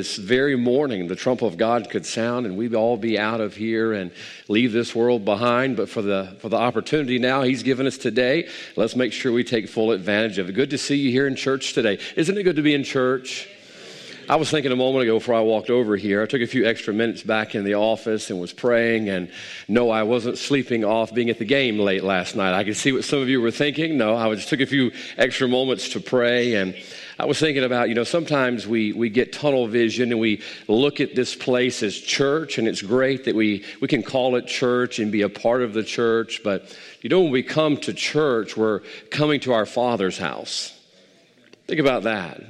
This very morning, the trump of God could sound and we'd all be out of here and leave this world behind. But for the, for the opportunity now He's given us today, let's make sure we take full advantage of it. Good to see you here in church today. Isn't it good to be in church? I was thinking a moment ago before I walked over here, I took a few extra minutes back in the office and was praying. And no, I wasn't sleeping off being at the game late last night. I could see what some of you were thinking. No, I just took a few extra moments to pray. And I was thinking about, you know, sometimes we, we get tunnel vision and we look at this place as church, and it's great that we, we can call it church and be a part of the church. But, you know, when we come to church, we're coming to our Father's house. Think about that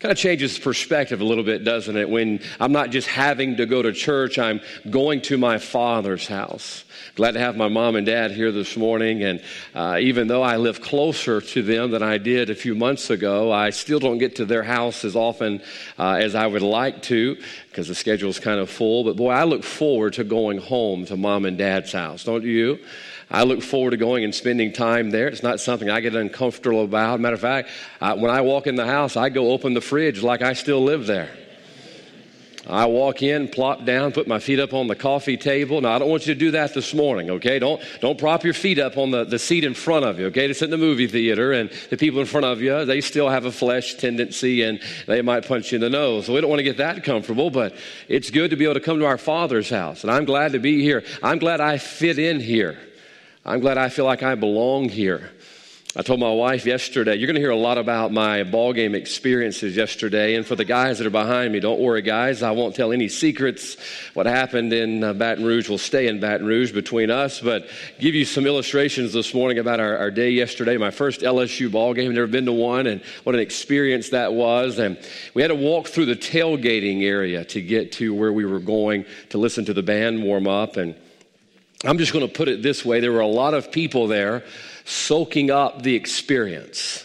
kind of changes perspective a little bit, doesn't it? When I'm not just having to go to church, I'm going to my father's house. Glad to have my mom and dad here this morning. And uh, even though I live closer to them than I did a few months ago, I still don't get to their house as often uh, as I would like to because the schedule is kind of full. But boy, I look forward to going home to mom and dad's house, don't you? I look forward to going and spending time there. It's not something I get uncomfortable about. Matter of fact, uh, when I walk in the house, I go open the fridge like I still live there. I walk in, plop down, put my feet up on the coffee table. Now, I don't want you to do that this morning, okay? Don't, don't prop your feet up on the, the seat in front of you, okay? It's in the movie theater, and the people in front of you, they still have a flesh tendency, and they might punch you in the nose. So we don't want to get that comfortable, but it's good to be able to come to our Father's house, and I'm glad to be here. I'm glad I fit in here. I'm glad I feel like I belong here. I told my wife yesterday, you're going to hear a lot about my ball game experiences yesterday. And for the guys that are behind me, don't worry, guys. I won't tell any secrets. What happened in uh, Baton Rouge will stay in Baton Rouge between us. But give you some illustrations this morning about our, our day yesterday. My first LSU ball game, never been to one, and what an experience that was. And we had to walk through the tailgating area to get to where we were going to listen to the band warm up. And I'm just going to put it this way there were a lot of people there soaking up the experience,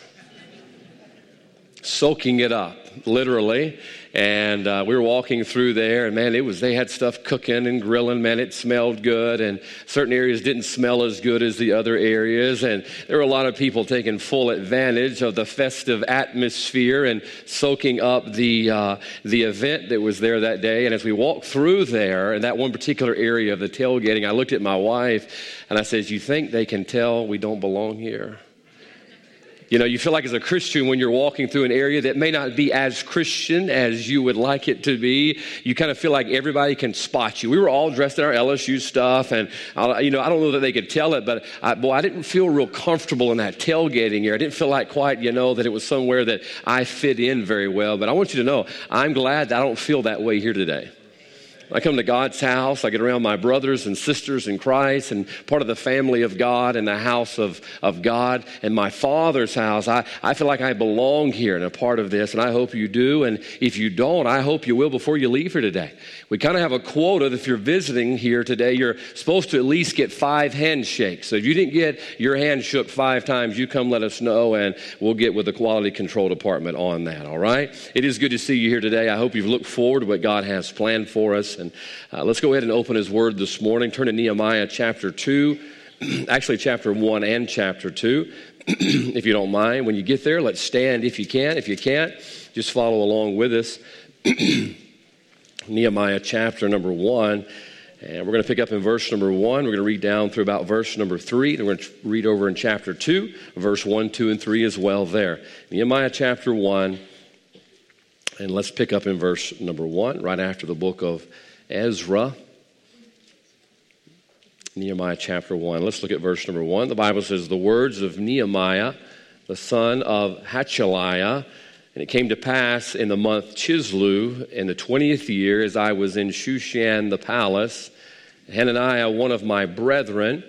soaking it up, literally. And uh, we were walking through there, and man, it was they had stuff cooking and grilling. Man, it smelled good, and certain areas didn't smell as good as the other areas. And there were a lot of people taking full advantage of the festive atmosphere and soaking up the uh, the event that was there that day. And as we walked through there, in that one particular area of the tailgating, I looked at my wife and I said, "You think they can tell we don't belong here?" You know, you feel like as a Christian when you're walking through an area that may not be as Christian as you would like it to be, you kind of feel like everybody can spot you. We were all dressed in our LSU stuff, and, uh, you know, I don't know that they could tell it, but I, boy, I didn't feel real comfortable in that tailgating area. I didn't feel like quite, you know, that it was somewhere that I fit in very well. But I want you to know, I'm glad that I don't feel that way here today. I come to God's house. I get around my brothers and sisters in Christ and part of the family of God and the house of, of God and my Father's house. I, I feel like I belong here and a part of this, and I hope you do. And if you don't, I hope you will before you leave here today. We kind of have a quota that if you're visiting here today, you're supposed to at least get five handshakes. So if you didn't get your hand shook five times, you come let us know, and we'll get with the quality control department on that, all right? It is good to see you here today. I hope you've looked forward to what God has planned for us. And uh, let's go ahead and open his word this morning. Turn to Nehemiah chapter 2, actually, chapter 1 and chapter 2, if you don't mind. When you get there, let's stand if you can. If you can't, just follow along with us. Nehemiah chapter number 1. And we're going to pick up in verse number one. We're going to read down through about verse number three. And we're going to read over in chapter two, verse one, two, and three as well there. Nehemiah chapter one. And let's pick up in verse number one, right after the book of Ezra. Nehemiah chapter 1. Let's look at verse number 1. The Bible says, The words of Nehemiah, the son of Hachaliah, and it came to pass in the month Chislev, in the 20th year, as I was in Shushan the palace, Hananiah, one of my brethren,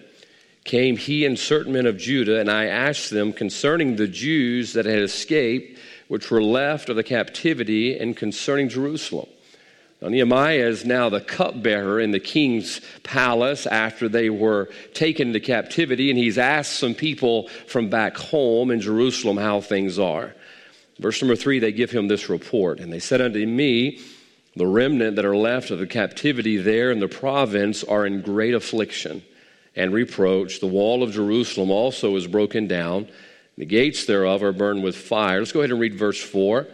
came he and certain men of Judah, and I asked them concerning the Jews that had escaped, which were left of the captivity, and concerning Jerusalem. Now, Nehemiah is now the cupbearer in the king's palace after they were taken into captivity, and he's asked some people from back home in Jerusalem how things are. Verse number three, they give him this report, and they said unto me, The remnant that are left of the captivity there in the province are in great affliction and reproach. The wall of Jerusalem also is broken down, the gates thereof are burned with fire. Let's go ahead and read verse four.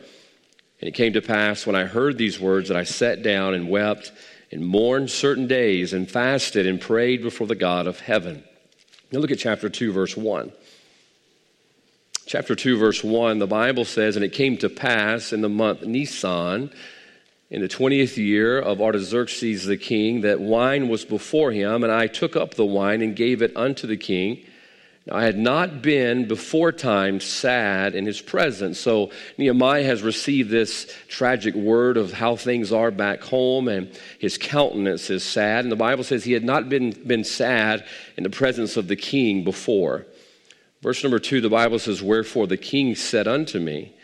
And it came to pass when I heard these words that I sat down and wept and mourned certain days and fasted and prayed before the God of heaven. Now look at chapter 2, verse 1. Chapter 2, verse 1, the Bible says, And it came to pass in the month Nisan, in the 20th year of Artaxerxes the king, that wine was before him, and I took up the wine and gave it unto the king. Now, I had not been before time sad in his presence. So Nehemiah has received this tragic word of how things are back home, and his countenance is sad. And the Bible says he had not been, been sad in the presence of the king before. Verse number two, the Bible says, Wherefore the king said unto me,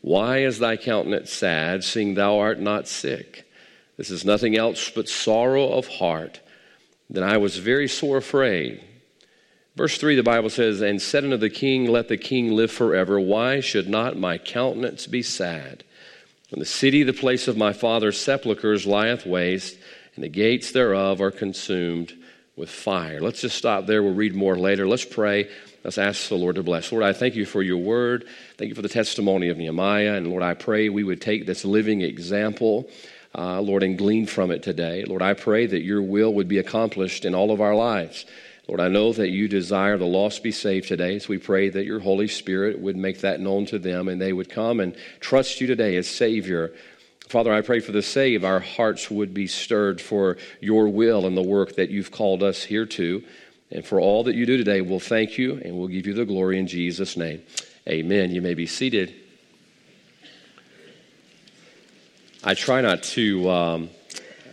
Why is thy countenance sad, seeing thou art not sick? This is nothing else but sorrow of heart. Then I was very sore afraid. Verse 3, the Bible says, And said unto the king, Let the king live forever. Why should not my countenance be sad? When the city, the place of my father's sepulchres, lieth waste, and the gates thereof are consumed with fire. Let's just stop there. We'll read more later. Let's pray. Let's ask the Lord to bless. Lord, I thank you for your word. Thank you for the testimony of Nehemiah. And Lord, I pray we would take this living example, uh, Lord, and glean from it today. Lord, I pray that your will would be accomplished in all of our lives. Lord, I know that you desire the lost be saved today, so we pray that your Holy Spirit would make that known to them and they would come and trust you today as Savior. Father, I pray for the save, our hearts would be stirred for your will and the work that you've called us here to. And for all that you do today, we'll thank you and we'll give you the glory in Jesus' name. Amen. You may be seated. I try not to. Um,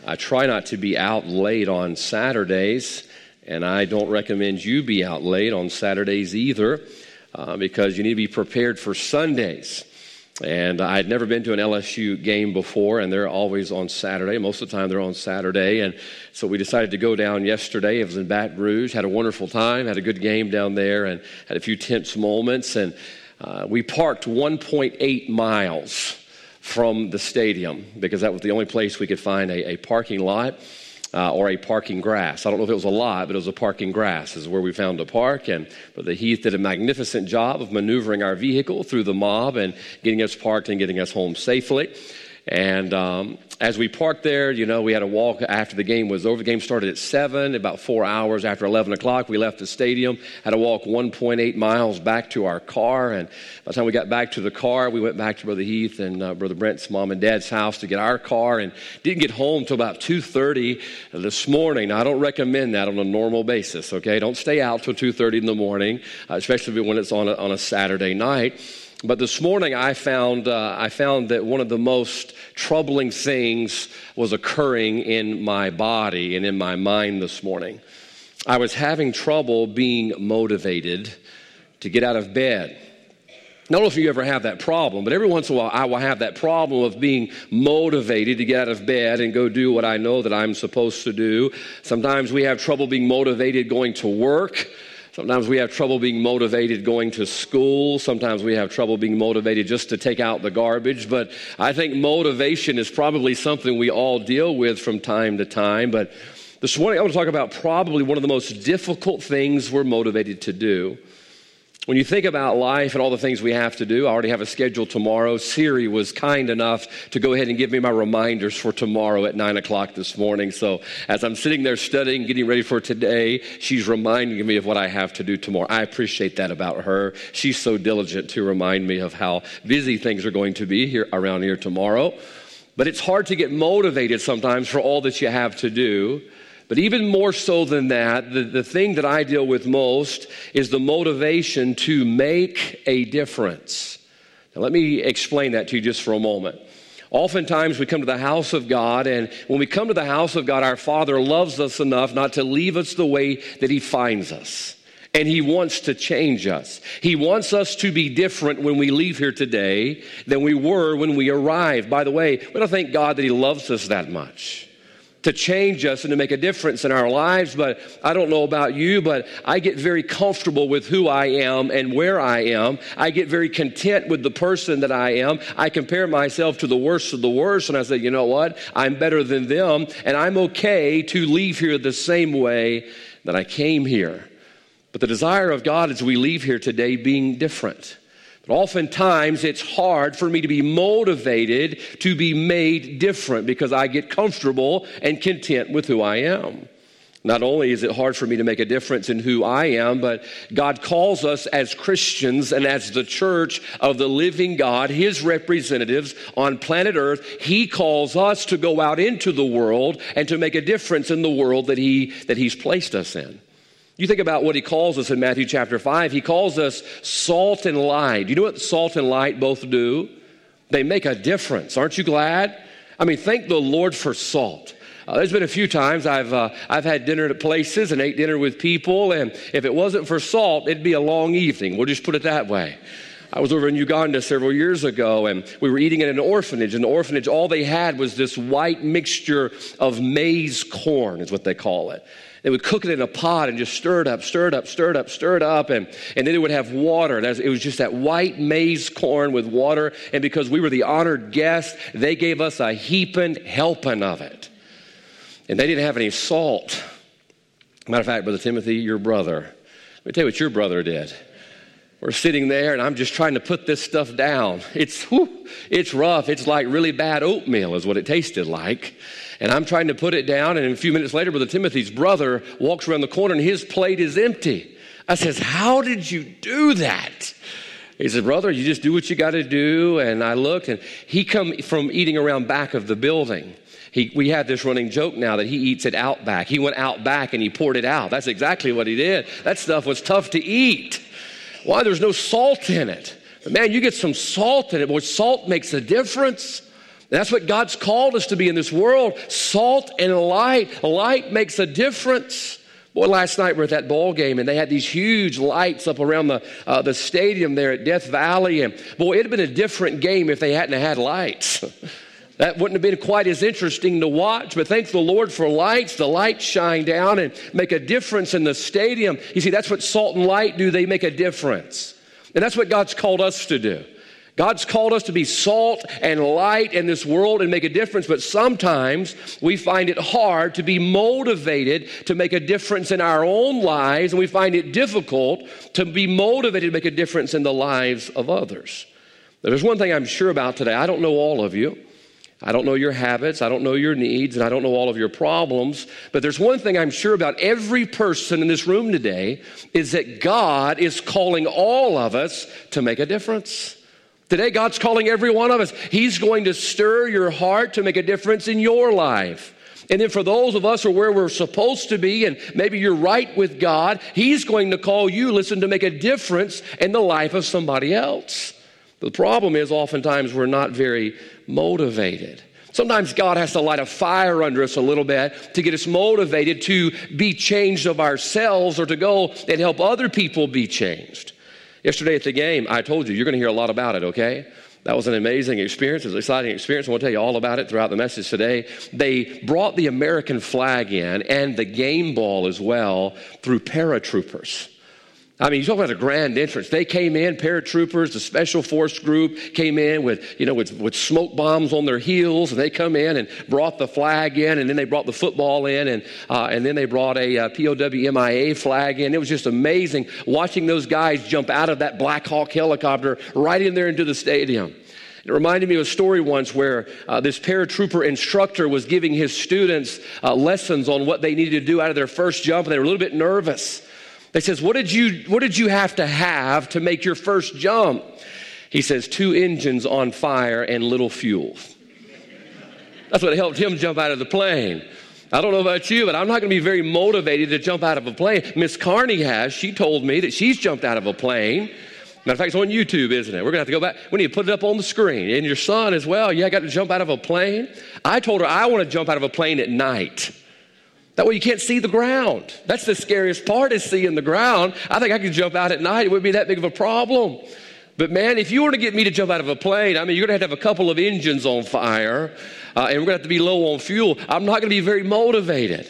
I try not to be out late on Saturdays. And I don't recommend you be out late on Saturdays either, uh, because you need to be prepared for Sundays. And I had never been to an LSU game before, and they're always on Saturday. Most of the time, they're on Saturday. And so we decided to go down yesterday. It was in Baton Rouge. Had a wonderful time, had a good game down there, and had a few tense moments. And uh, we parked 1.8 miles from the stadium because that was the only place we could find a, a parking lot uh, or a parking grass. I don't know if it was a lot, but it was a parking grass. Is where we found a park. And but the Heath did a magnificent job of maneuvering our vehicle through the mob and getting us parked and getting us home safely. And um, as we parked there, you know, we had a walk after the game was over. The game started at 7. About four hours after 11 o'clock, we left the stadium, had to walk 1.8 miles back to our car. And by the time we got back to the car, we went back to Brother Heath and uh, Brother Brent's mom and dad's house to get our car and didn't get home until about 2.30 this morning. Now, I don't recommend that on a normal basis, okay? Don't stay out till 2.30 in the morning, uh, especially when it's on a, on a Saturday night. But this morning I found, uh, I found that one of the most troubling things was occurring in my body and in my mind this morning. I was having trouble being motivated to get out of bed. I don't know if you ever have that problem, but every once in a while I will have that problem of being motivated to get out of bed and go do what I know that I'm supposed to do. Sometimes we have trouble being motivated going to work. Sometimes we have trouble being motivated going to school. Sometimes we have trouble being motivated just to take out the garbage. But I think motivation is probably something we all deal with from time to time. But this morning I want to talk about probably one of the most difficult things we're motivated to do. When you think about life and all the things we have to do, I already have a schedule tomorrow. Siri was kind enough to go ahead and give me my reminders for tomorrow at 9 o'clock this morning. So as I'm sitting there studying, getting ready for today, she's reminding me of what I have to do tomorrow. I appreciate that about her. She's so diligent to remind me of how busy things are going to be here around here tomorrow. But it's hard to get motivated sometimes for all that you have to do. But even more so than that, the, the thing that I deal with most is the motivation to make a difference. Now, let me explain that to you just for a moment. Oftentimes, we come to the house of God, and when we come to the house of God, our Father loves us enough not to leave us the way that He finds us. And He wants to change us. He wants us to be different when we leave here today than we were when we arrived. By the way, we don't thank God that He loves us that much to change us and to make a difference in our lives. But I don't know about you, but I get very comfortable with who I am and where I am. I get very content with the person that I am. I compare myself to the worst of the worst, and I say, you know what? I'm better than them, and I'm okay to leave here the same way that I came here. But the desire of God is we leave here today being different But oftentimes it's hard for me to be motivated to be made different because I get comfortable and content with who I am. Not only is it hard for me to make a difference in who I am, but God calls us as Christians and as the church of the living God, His representatives on planet Earth. He calls us to go out into the world and to make a difference in the world that, he, that He's placed us in. You think about what he calls us in Matthew chapter 5. He calls us salt and light. You know what salt and light both do? They make a difference. Aren't you glad? I mean, thank the Lord for salt. Uh, there's been a few times I've, uh, I've had dinner at places and ate dinner with people, and if it wasn't for salt, it'd be a long evening. We'll just put it that way. I was over in Uganda several years ago, and we were eating at an orphanage. And the orphanage, all they had was this white mixture of maize corn, is what they call it. They would cook it in a pot and just stir it up, stir it up, stir it up, stir it up, and, and then it would have water. It was just that white maize corn with water. And because we were the honored guests, they gave us a heaping helping of it. And they didn't have any salt. Matter of fact, Brother Timothy, your brother, let me tell you what your brother did. We're sitting there, and I'm just trying to put this stuff down. It's, whew, it's rough. It's like really bad oatmeal, is what it tasted like. And I'm trying to put it down, and a few minutes later, Brother Timothy's brother walks around the corner, and his plate is empty. I says, How did you do that? He said, Brother, you just do what you got to do. And I looked, and he come from eating around back of the building. He, we have this running joke now that he eats it out back. He went out back and he poured it out. That's exactly what he did. That stuff was tough to eat. Why? There's no salt in it. But man, you get some salt in it. Boy, salt makes a difference. That's what God's called us to be in this world salt and light. Light makes a difference. Boy, last night we are at that ball game and they had these huge lights up around the, uh, the stadium there at Death Valley. And boy, it'd have been a different game if they hadn't had lights. That wouldn't have been quite as interesting to watch, but thank the Lord for lights. The lights shine down and make a difference in the stadium. You see, that's what salt and light do, they make a difference. And that's what God's called us to do. God's called us to be salt and light in this world and make a difference, but sometimes we find it hard to be motivated to make a difference in our own lives, and we find it difficult to be motivated to make a difference in the lives of others. There's one thing I'm sure about today. I don't know all of you. I don't know your habits, I don't know your needs, and I don't know all of your problems. But there's one thing I'm sure about every person in this room today is that God is calling all of us to make a difference. Today, God's calling every one of us. He's going to stir your heart to make a difference in your life. And then for those of us who are where we're supposed to be, and maybe you're right with God, He's going to call you, listen, to make a difference in the life of somebody else. The problem is, oftentimes, we're not very motivated. Sometimes God has to light a fire under us a little bit to get us motivated to be changed of ourselves or to go and help other people be changed. Yesterday at the game, I told you, you're going to hear a lot about it, okay? That was an amazing experience. It was an exciting experience. I want to tell you all about it throughout the message today. They brought the American flag in and the game ball as well through paratroopers. I mean, you talk about a grand entrance. They came in, paratroopers, the special force group came in with, you know, with, with smoke bombs on their heels, and they come in and brought the flag in, and then they brought the football in, and, uh, and then they brought a, uh, POW MIA flag in. It was just amazing watching those guys jump out of that Black Hawk helicopter right in there into the stadium. It reminded me of a story once where uh, this paratrooper instructor was giving his students uh, lessons on what they needed to do out of their first jump, and they were a little bit nervous. They says, what did, you, what did you have to have to make your first jump? He says, two engines on fire and little fuel. That's what helped him jump out of the plane. I don't know about you, but I'm not going to be very motivated to jump out of a plane. Miss Carney has. She told me that she's jumped out of a plane. Matter of fact, it's on YouTube, isn't it? We're going to have to go back. We need to put it up on the screen. And your son as well. Yeah, I got to jump out of a plane. I told her I want to jump out of a plane at night. That way you can't see the ground. That's the scariest part is seeing the ground. I think I could jump out at night. It wouldn't be that big of a problem. But man, if you were to get me to jump out of a plane, I mean, you're going to have to have a couple of engines on fire, uh, and we're going to have to be low on fuel. I'm not going to be very motivated.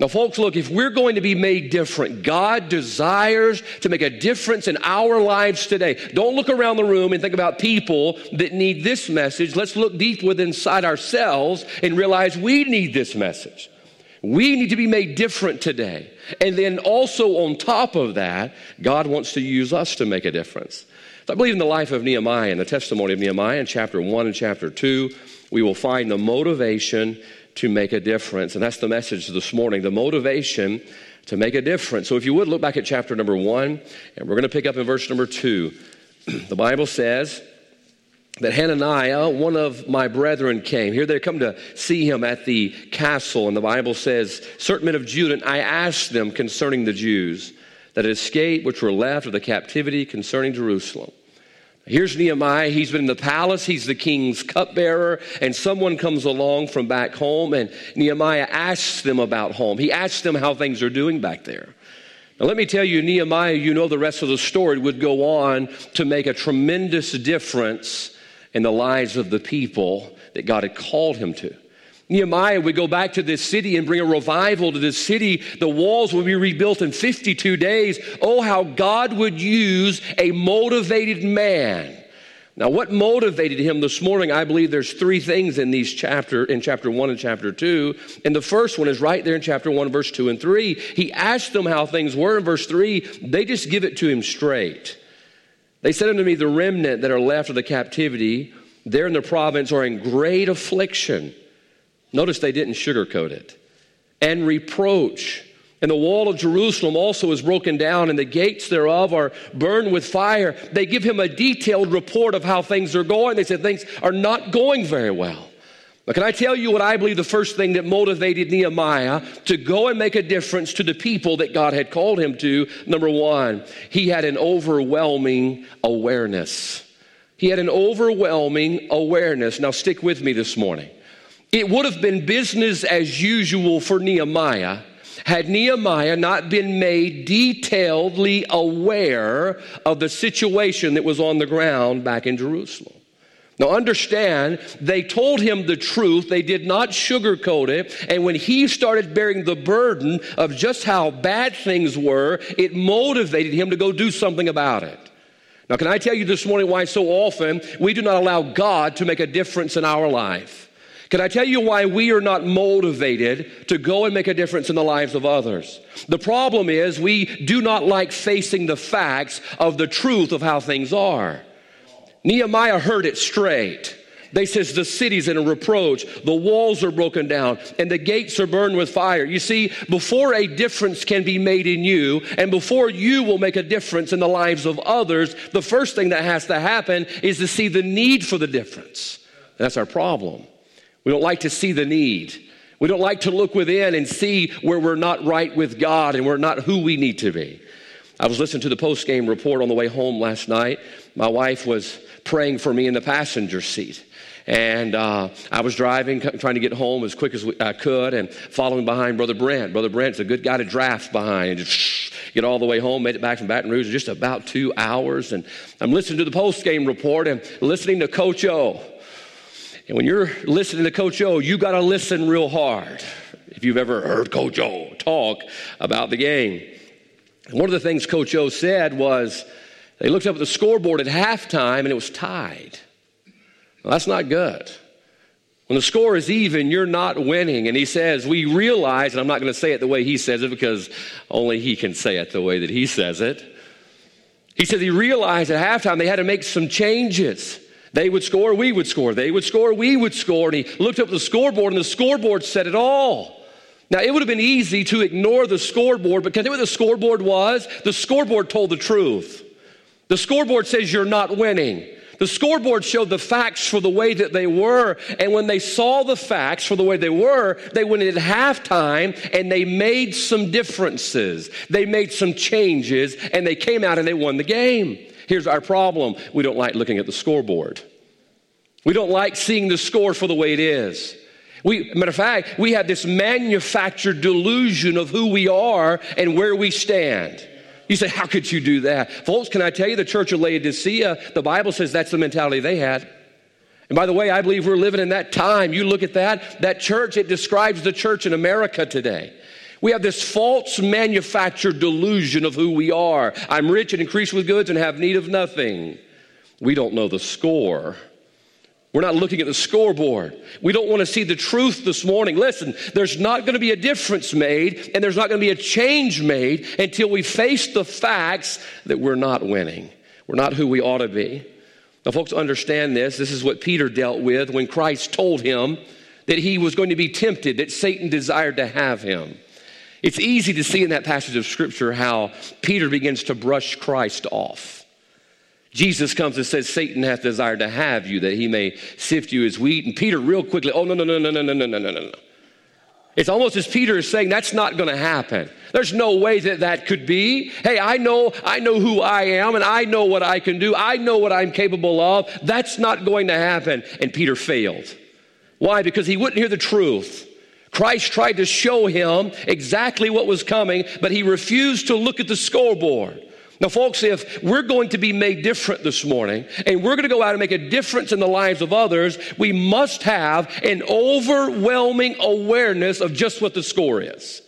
Now, folks, look, if we're going to be made different, God desires to make a difference in our lives today. Don't look around the room and think about people that need this message. Let's look deep within inside ourselves and realize we need this message. We need to be made different today. And then also on top of that, God wants to use us to make a difference. So I believe in the life of Nehemiah and the testimony of Nehemiah in chapter 1 and chapter 2, we will find the motivation to make a difference. And that's the message this morning the motivation to make a difference. So if you would look back at chapter number 1, and we're going to pick up in verse number 2. the Bible says, that Hananiah, one of my brethren, came. Here they come to see him at the castle, and the Bible says, Certain men of Judah, and I asked them concerning the Jews that had escaped, which were left of the captivity concerning Jerusalem. Here's Nehemiah. He's been in the palace. He's the king's cupbearer. And someone comes along from back home, and Nehemiah asks them about home. He asks them how things are doing back there. Now, let me tell you, Nehemiah, you know the rest of the story, would go on to make a tremendous difference in the lives of the people that God had called him to. Nehemiah would go back to this city and bring a revival to this city. The walls would be rebuilt in 52 days. Oh, how God would use a motivated man. Now, what motivated him this morning? I believe there's three things in these chapter, in chapter one and chapter two. And the first one is right there in chapter one, verse two and three. He asked them how things were in verse three. They just give it to him straight. They said unto me, The remnant that are left of the captivity, there in the province, are in great affliction Notice they didn't sugarcoat it. And reproach. And the wall of Jerusalem also is broken down, and the gates thereof are burned with fire. They give him a detailed report of how things are going. They said things are not going very well. But can I tell you what I believe the first thing that motivated Nehemiah to go and make a difference to the people that God had called him to? Number one, he had an overwhelming awareness. He had an overwhelming awareness. Now, stick with me this morning. It would have been business as usual for Nehemiah had Nehemiah not been made detailedly aware of the situation that was on the ground back in Jerusalem. Now, understand, they told him the truth. They did not sugarcoat it. And when he started bearing the burden of just how bad things were, it motivated him to go do something about it. Now, can I tell you this morning why so often we do not allow God to make a difference in our life? Can I tell you why we are not motivated to go and make a difference in the lives of others? The problem is we do not like facing the facts of the truth of how things are. Nehemiah heard it straight. They says the city's in a reproach, the walls are broken down, and the gates are burned with fire. You see, before a difference can be made in you, and before you will make a difference in the lives of others, the first thing that has to happen is to see the need for the difference. That's our problem. We don't like to see the need. We don't like to look within and see where we're not right with God and we're not who we need to be. I was listening to the post game report on the way home last night. My wife was praying for me in the passenger seat. And uh, I was driving, trying to get home as quick as I could, and following behind Brother Brent. Brother Brent's a good guy to draft behind. And just get all the way home, made it back from Baton Rouge in just about two hours. And I'm listening to the post game report and listening to Coach O. And when you're listening to Coach O, you got to listen real hard. If you've ever heard Coach O talk about the game. One of the things Coach O said was they looked up at the scoreboard at halftime and it was tied. Well, that's not good. When the score is even, you're not winning. And he says, We realize, and I'm not going to say it the way he says it because only he can say it the way that he says it. He says he realized at halftime they had to make some changes. They would score, we would score. They would score, we would score. And he looked up the scoreboard, and the scoreboard said it all. Now, it would have been easy to ignore the scoreboard, but can you know what the scoreboard was? The scoreboard told the truth. The scoreboard says you're not winning. The scoreboard showed the facts for the way that they were. And when they saw the facts for the way they were, they went at halftime and they made some differences. They made some changes and they came out and they won the game. Here's our problem we don't like looking at the scoreboard. We don't like seeing the score for the way it is. We, matter of fact, we have this manufactured delusion of who we are and where we stand. You say, How could you do that? Folks, can I tell you the church of Laodicea, the Bible says that's the mentality they had. And by the way, I believe we're living in that time. You look at that, that church, it describes the church in America today. We have this false manufactured delusion of who we are. I'm rich and increased with goods and have need of nothing. We don't know the score. We're not looking at the scoreboard. We don't want to see the truth this morning. Listen, there's not going to be a difference made and there's not going to be a change made until we face the facts that we're not winning. We're not who we ought to be. Now, folks, understand this. This is what Peter dealt with when Christ told him that he was going to be tempted, that Satan desired to have him. It's easy to see in that passage of Scripture how Peter begins to brush Christ off. Jesus comes and says, Satan hath desired to have you that he may sift you as wheat. And Peter, real quickly, oh, no, no, no, no, no, no, no, no, no, no. It's almost as Peter is saying, that's not going to happen. There's no way that that could be. Hey, I know, I know who I am and I know what I can do. I know what I'm capable of. That's not going to happen. And Peter failed. Why? Because he wouldn't hear the truth. Christ tried to show him exactly what was coming, but he refused to look at the scoreboard. Now, folks, if we're going to be made different this morning and we're going to go out and make a difference in the lives of others, we must have an overwhelming awareness of just what the score is.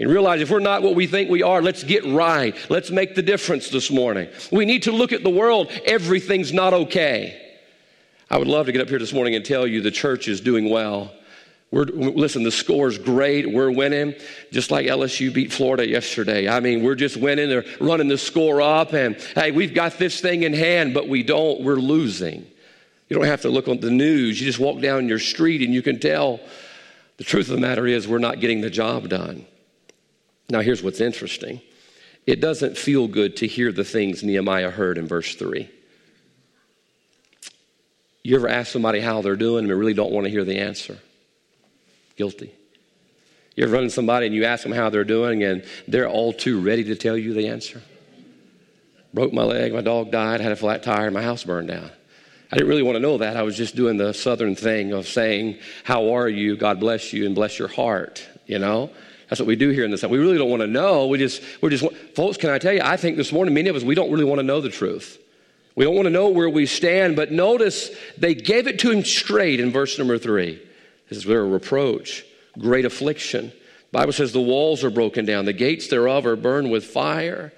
And realize if we're not what we think we are, let's get right. Let's make the difference this morning. We need to look at the world. Everything's not okay. I would love to get up here this morning and tell you the church is doing well. We're, listen, the score's great. We're winning, just like LSU beat Florida yesterday. I mean, we're just winning. They're running the score up, and hey, we've got this thing in hand, but we don't. We're losing. You don't have to look on the news. You just walk down your street and you can tell. The truth of the matter is, we're not getting the job done. Now, here's what's interesting it doesn't feel good to hear the things Nehemiah heard in verse 3. You ever ask somebody how they're doing and they really don't want to hear the answer? Guilty. You ever run into somebody and you ask them how they're doing and they're all too ready to tell you the answer? Broke my leg, my dog died, had a flat tire, my house burned down. I didn't really want to know that. I was just doing the southern thing of saying, How are you? God bless you and bless your heart. You know? That's what we do here in this. We really don't want to know. We just, we're just, folks, can I tell you, I think this morning, many of us, we don't really want to know the truth. We don't want to know where we stand, but notice they gave it to him straight in verse number three. Is their reproach, great affliction. Bible says the walls are broken down, the gates thereof are burned with fire.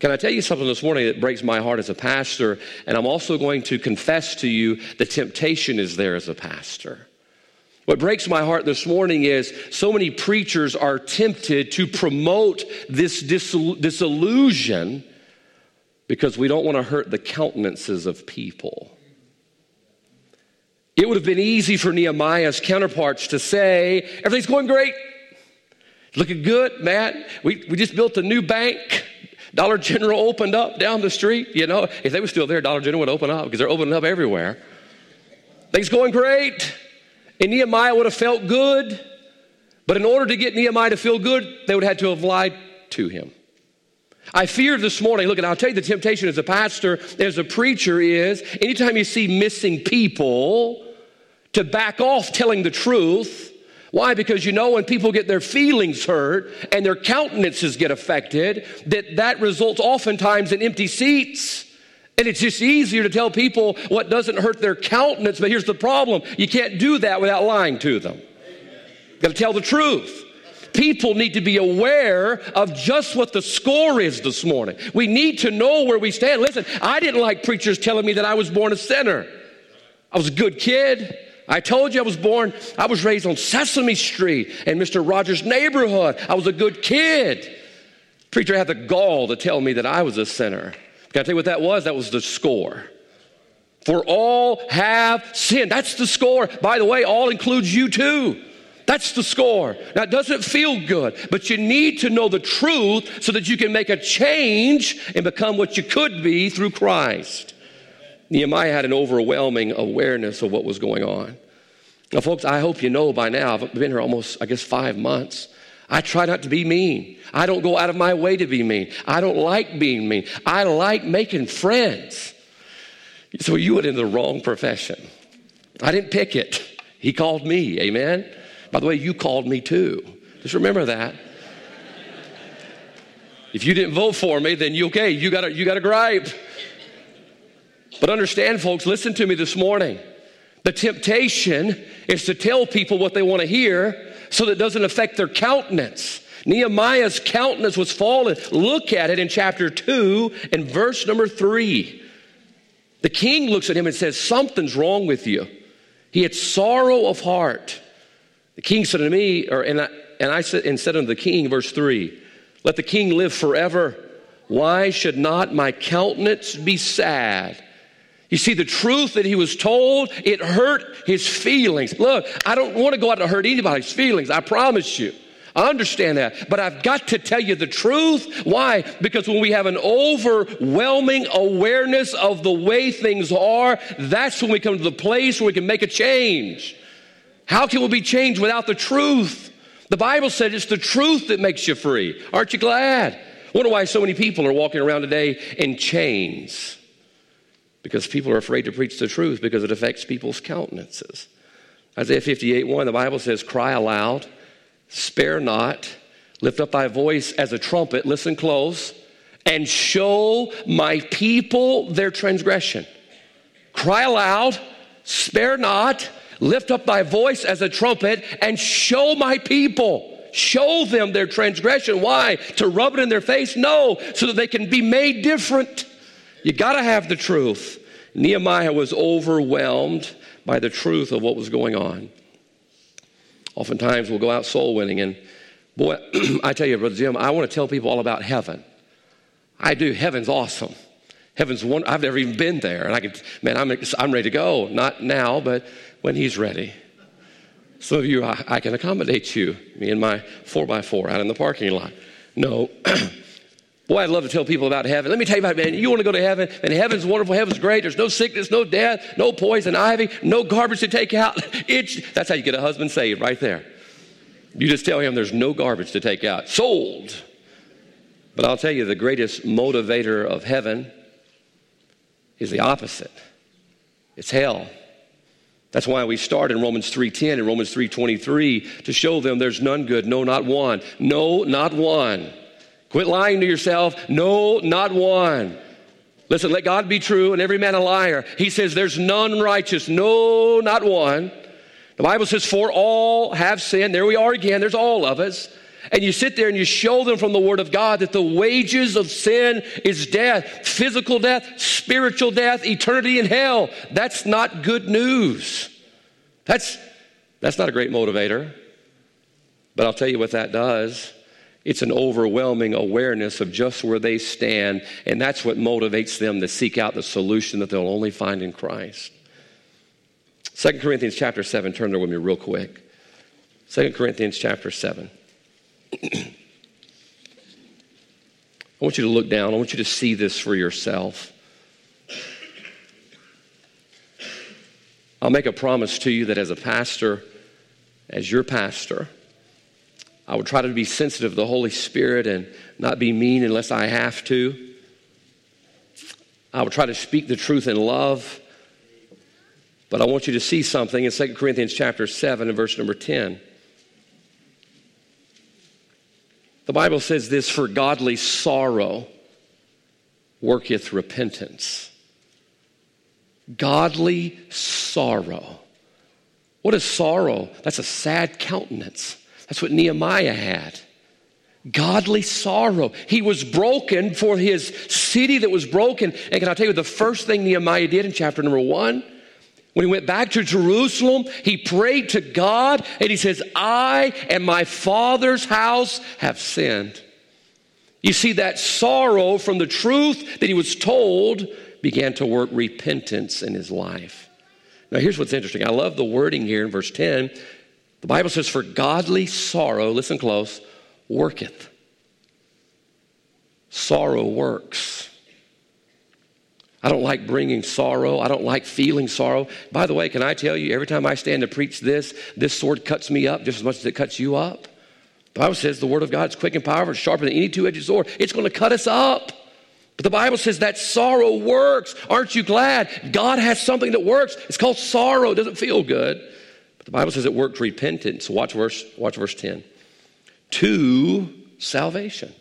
Can I tell you something this morning that breaks my heart as a pastor? And I'm also going to confess to you the temptation is there as a pastor. What breaks my heart this morning is so many preachers are tempted to promote this disillusion because we don't want to hurt the countenances of people. It would have been easy for Nehemiah's counterparts to say, everything's going great. Looking good, Matt. We, we just built a new bank. Dollar General opened up down the street. You know, if they were still there, Dollar General would open up because they're opening up everywhere. Things going great. And Nehemiah would have felt good. But in order to get Nehemiah to feel good, they would have had to have lied to him. I fear this morning, look, and I'll tell you the temptation as a pastor, as a preacher is anytime you see missing people, to back off telling the truth. Why? Because you know when people get their feelings hurt and their countenances get affected, that that results oftentimes in empty seats. And it's just easier to tell people what doesn't hurt their countenance, but here's the problem. You can't do that without lying to them. Got to tell the truth people need to be aware of just what the score is this morning. We need to know where we stand. Listen, I didn't like preachers telling me that I was born a sinner. I was a good kid. I told you I was born, I was raised on Sesame Street in Mr. Rogers' neighborhood. I was a good kid. Preacher had the gall to tell me that I was a sinner. Can I tell you what that was? That was the score. For all have sinned. That's the score. By the way, all includes you too. That's the score. Now, it doesn't feel good, but you need to know the truth so that you can make a change and become what you could be through Christ. Nehemiah had an overwhelming awareness of what was going on. Now, folks, I hope you know by now, I've been here almost, I guess, five months. I try not to be mean. I don't go out of my way to be mean. I don't like being mean. I like making friends. So you went in the wrong profession. I didn't pick it. He called me. Amen. By the way, you called me too. Just remember that. If you didn't vote for me, then you okay, you got a, you got a gripe. But understand, folks, listen to me this morning. The temptation is to tell people what they want to hear so that it doesn't affect their countenance. Nehemiah's countenance was fallen. Look at it in chapter 2 and verse number 3. The king looks at him and says, Something's wrong with you. He had sorrow of heart. The king said to me, or and I, and I said, and said unto the king, verse 3, let the king live forever. Why should not my countenance be sad? You see, the truth that he was told, it hurt his feelings. Look, I don't want to go out to hurt anybody's feelings, I promise you. I understand that. But I've got to tell you the truth. Why? Because when we have an overwhelming awareness of the way things are, that's when we come to the place where we can make a change. How can we be changed without the truth? The Bible said it's the truth that makes you free. Aren't you glad? Wonder why so many people are walking around today in chains. Because people are afraid to preach the truth because it affects people's countenances. Isaiah 58 1, the Bible says, Cry aloud, spare not, lift up thy voice as a trumpet, listen close, and show my people their transgression. Cry aloud, spare not, Lift up thy voice as a trumpet and show my people. Show them their transgression. Why? To rub it in their face? No, so that they can be made different. You got to have the truth. Nehemiah was overwhelmed by the truth of what was going on. Oftentimes we'll go out soul winning, and boy, I tell you, Brother Jim, I want to tell people all about heaven. I do. Heaven's awesome. Heaven's one. I've never even been there, and I can, man, I'm, I'm ready to go. Not now, but when He's ready. Some of you, I, I can accommodate you, me and my 4x4 out in the parking lot. No. Boy, I'd love to tell people about heaven. Let me tell you about man. You want to go to heaven, and heaven's wonderful. Heaven's great. There's no sickness, no death, no poison ivy, no garbage to take out. It's, that's how you get a husband saved, right there. You just tell him there's no garbage to take out. Sold. But I'll tell you, the greatest motivator of heaven is the opposite. It's hell. That's why we start in Romans 3:10 and Romans 3:23 to show them there's none good, no not one. No, not one. Quit lying to yourself. No, not one. Listen, let God be true and every man a liar. He says there's none righteous. No, not one. The Bible says for all have sinned. There we are again. There's all of us and you sit there and you show them from the Word of God that the wages of sin is death physical death, spiritual death, eternity in hell. That's not good news. That's, that's not a great motivator. But I'll tell you what that does. It's an overwhelming awareness of just where they stand, and that's what motivates them to seek out the solution that they'll only find in Christ. 2 Corinthians chapter 7, turn there with me real quick. 2 Corinthians chapter 7. I want you to look down. I want you to see this for yourself. I'll make a promise to you that as a pastor, as your pastor, I would try to be sensitive to the Holy Spirit and not be mean unless I have to. I would try to speak the truth in love. But I want you to see something in 2 Corinthians chapter 7 and verse number 10. The Bible says this for godly sorrow worketh repentance. Godly sorrow. What is sorrow? That's a sad countenance. That's what Nehemiah had. Godly sorrow. He was broken for his city that was broken. And can I tell you the first thing Nehemiah did in chapter number one? When he went back to Jerusalem, he prayed to God and he says, I and my father's house have sinned. You see, that sorrow from the truth that he was told began to work repentance in his life. Now, here's what's interesting. I love the wording here in verse 10. The Bible says, For godly sorrow, listen close, worketh. Sorrow works. I don't like bringing sorrow. I don't like feeling sorrow. By the way, can I tell you, every time I stand to preach this, this sword cuts me up just as much as it cuts you up. The Bible says the word of God is quick and powerful, sharper than any two edged sword. It's going to cut us up. But the Bible says that sorrow works. Aren't you glad? God has something that works. It's called sorrow. It doesn't feel good. But the Bible says it worked repentance. Watch verse, watch verse 10. To salvation.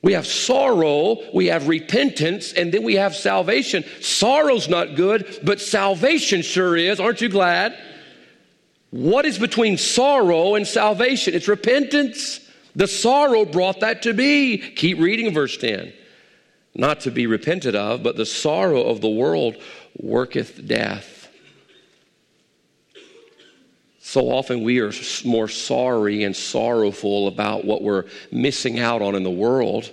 We have sorrow, we have repentance, and then we have salvation. Sorrow's not good, but salvation sure is. Aren't you glad? What is between sorrow and salvation? It's repentance. The sorrow brought that to be. Keep reading verse 10. Not to be repented of, but the sorrow of the world worketh death. So often we are more sorry and sorrowful about what we're missing out on in the world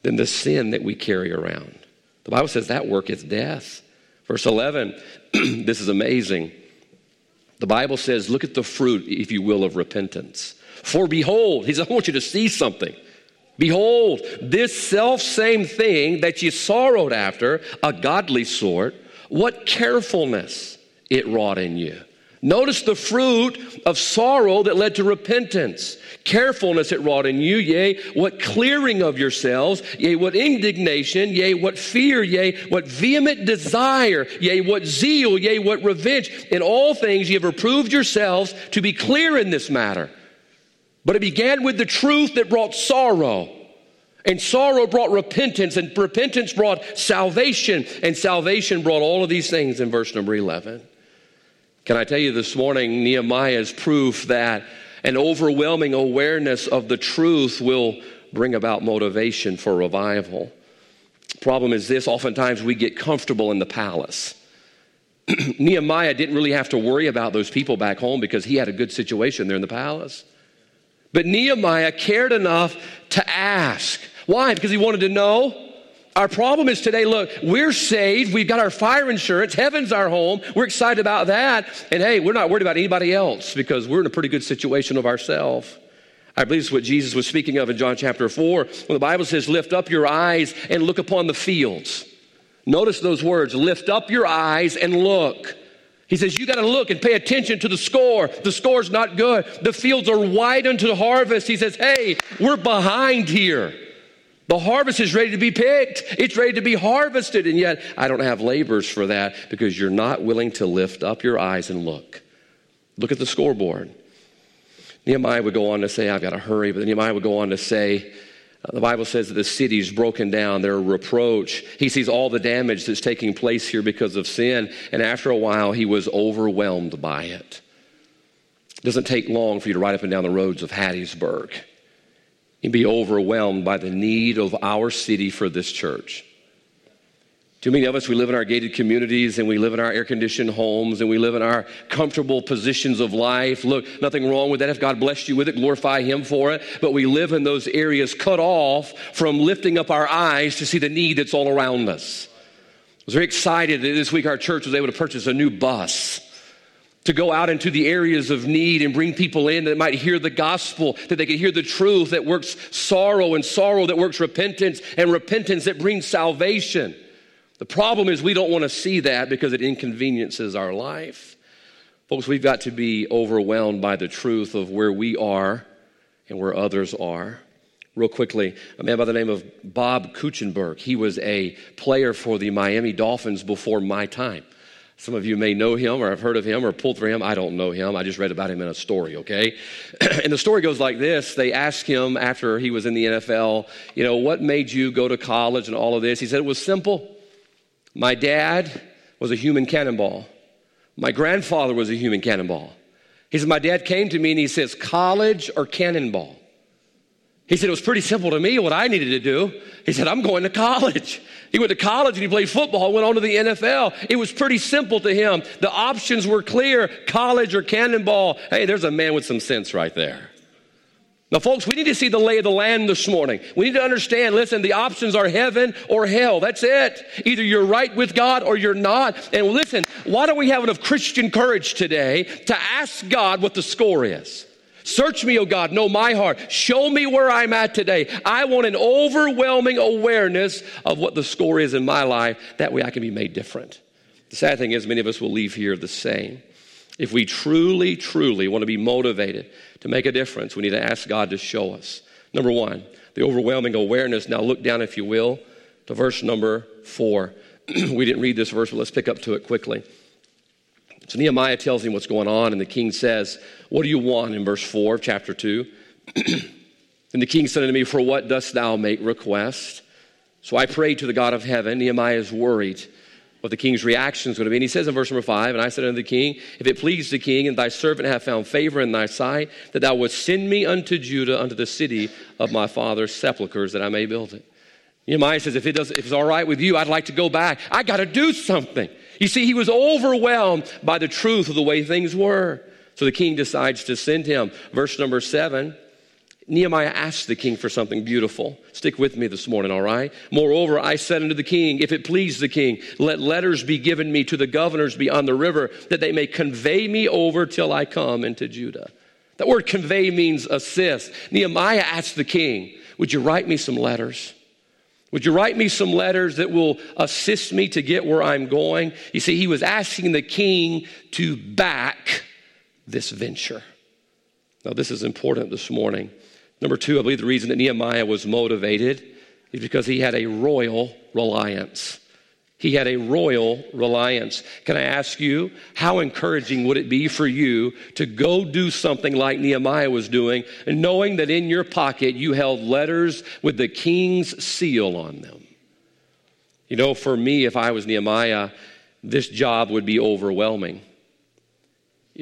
than the sin that we carry around. The Bible says that work is death. Verse 11, this is amazing. The Bible says, Look at the fruit, if you will, of repentance. For behold, he says, I want you to see something. Behold, this self same thing that you sorrowed after, a godly sort, what carefulness it wrought in you. Notice the fruit of sorrow that led to repentance. Carefulness it wrought in you, yea, what clearing of yourselves, yea, what indignation, yea, what fear, yea, what vehement desire, yea, what zeal, yea, what revenge. In all things ye have reproved yourselves to be clear in this matter. But it began with the truth that brought sorrow. And sorrow brought repentance, and repentance brought salvation, and salvation brought all of these things in verse number 11. Can I tell you this morning, Nehemiah's proof that an overwhelming awareness of the truth will bring about motivation for revival. Problem is this oftentimes we get comfortable in the palace. Nehemiah didn't really have to worry about those people back home because he had a good situation there in the palace. But Nehemiah cared enough to ask. Why? Because he wanted to know our problem is today, look, we're saved. We've got our fire insurance. Heaven's our home. We're excited about that. And hey, we're not worried about anybody else because we're in a pretty good situation of ourselves. I believe it's what Jesus was speaking of in John chapter 4 when the Bible says, Lift up your eyes and look upon the fields. Notice those words lift up your eyes and look. He says, You got to look and pay attention to the score. The score's not good. The fields are wide unto harvest. He says, Hey, we're behind here. The harvest is ready to be picked. It's ready to be harvested. And yet, I don't have laborers for that because you're not willing to lift up your eyes and look. Look at the scoreboard. Nehemiah would go on to say, I've got to hurry, but Nehemiah would go on to say, uh, the Bible says that the city's broken down. They're a reproach. He sees all the damage that's taking place here because of sin. And after a while, he was overwhelmed by it. It doesn't take long for you to ride up and down the roads of Hattiesburg and be overwhelmed by the need of our city for this church. Too many of us, we live in our gated communities and we live in our air conditioned homes and we live in our comfortable positions of life. Look, nothing wrong with that. If God blessed you with it, glorify Him for it. But we live in those areas cut off from lifting up our eyes to see the need that's all around us. I was very excited that this week our church was able to purchase a new bus to go out into the areas of need and bring people in that might hear the gospel, that they could hear the truth that works sorrow and sorrow that works repentance and repentance that brings salvation. The problem is we don't want to see that because it inconveniences our life. Folks, we've got to be overwhelmed by the truth of where we are and where others are. Real quickly, a man by the name of Bob Kuechenberg. He was a player for the Miami Dolphins before my time. Some of you may know him or have heard of him or pulled for him. I don't know him. I just read about him in a story, okay? and the story goes like this. They asked him after he was in the NFL, you know, what made you go to college and all of this? He said it was simple. My dad was a human cannonball. My grandfather was a human cannonball. He said, My dad came to me and he says, college or cannonball? He said, It was pretty simple to me what I needed to do. He said, I'm going to college. He went to college and he played football, went on to the NFL. It was pretty simple to him. The options were clear college or cannonball. Hey, there's a man with some sense right there. Now, folks, we need to see the lay of the land this morning. We need to understand listen, the options are heaven or hell. That's it. Either you're right with God or you're not. And listen, why don't we have enough Christian courage today to ask God what the score is? Search me, O oh God, know my heart. Show me where I'm at today. I want an overwhelming awareness of what the score is in my life. That way I can be made different. The sad thing is, many of us will leave here the same. If we truly, truly want to be motivated to make a difference, we need to ask God to show us. Number one, the overwhelming awareness. Now look down, if you will, to verse number four. we didn't read this verse, but let's pick up to it quickly. So Nehemiah tells him what's going on, and the king says, What do you want in verse 4 of chapter 2? and the king said unto me, For what dost thou make request? So I prayed to the God of heaven. Nehemiah is worried what the king's reaction is going to be. And he says in verse number 5, And I said unto the king, If it please the king, and thy servant have found favor in thy sight, that thou wouldst send me unto Judah, unto the city of my father's sepulchres, that I may build it. Nehemiah says, if, it does, if it's all right with you, I'd like to go back. I got to do something. You see, he was overwhelmed by the truth of the way things were. So the king decides to send him. Verse number seven, Nehemiah asked the king for something beautiful. Stick with me this morning, all right? Moreover, I said unto the king, If it please the king, let letters be given me to the governors beyond the river, that they may convey me over till I come into Judah. That word convey means assist. Nehemiah asked the king, Would you write me some letters? Would you write me some letters that will assist me to get where I'm going? You see, he was asking the king to back this venture. Now, this is important this morning. Number two, I believe the reason that Nehemiah was motivated is because he had a royal reliance. He had a royal reliance. Can I ask you, how encouraging would it be for you to go do something like Nehemiah was doing, knowing that in your pocket you held letters with the king's seal on them? You know, for me, if I was Nehemiah, this job would be overwhelming.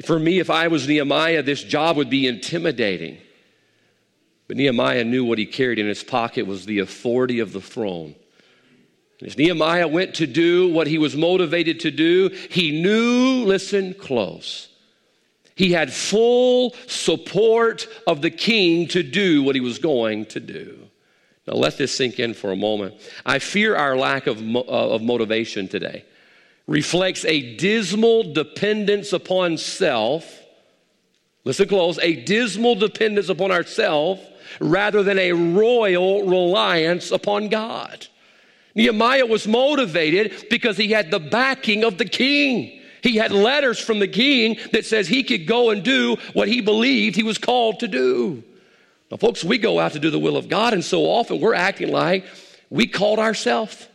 For me, if I was Nehemiah, this job would be intimidating. But Nehemiah knew what he carried in his pocket was the authority of the throne. As Nehemiah went to do what he was motivated to do, he knew, listen close, he had full support of the king to do what he was going to do. Now, let this sink in for a moment. I fear our lack of, uh, of motivation today reflects a dismal dependence upon self. Listen close a dismal dependence upon ourselves rather than a royal reliance upon God. Nehemiah was motivated because he had the backing of the king. He had letters from the king that says he could go and do what he believed he was called to do. Now, folks, we go out to do the will of God, and so often we're acting like we called ourselves.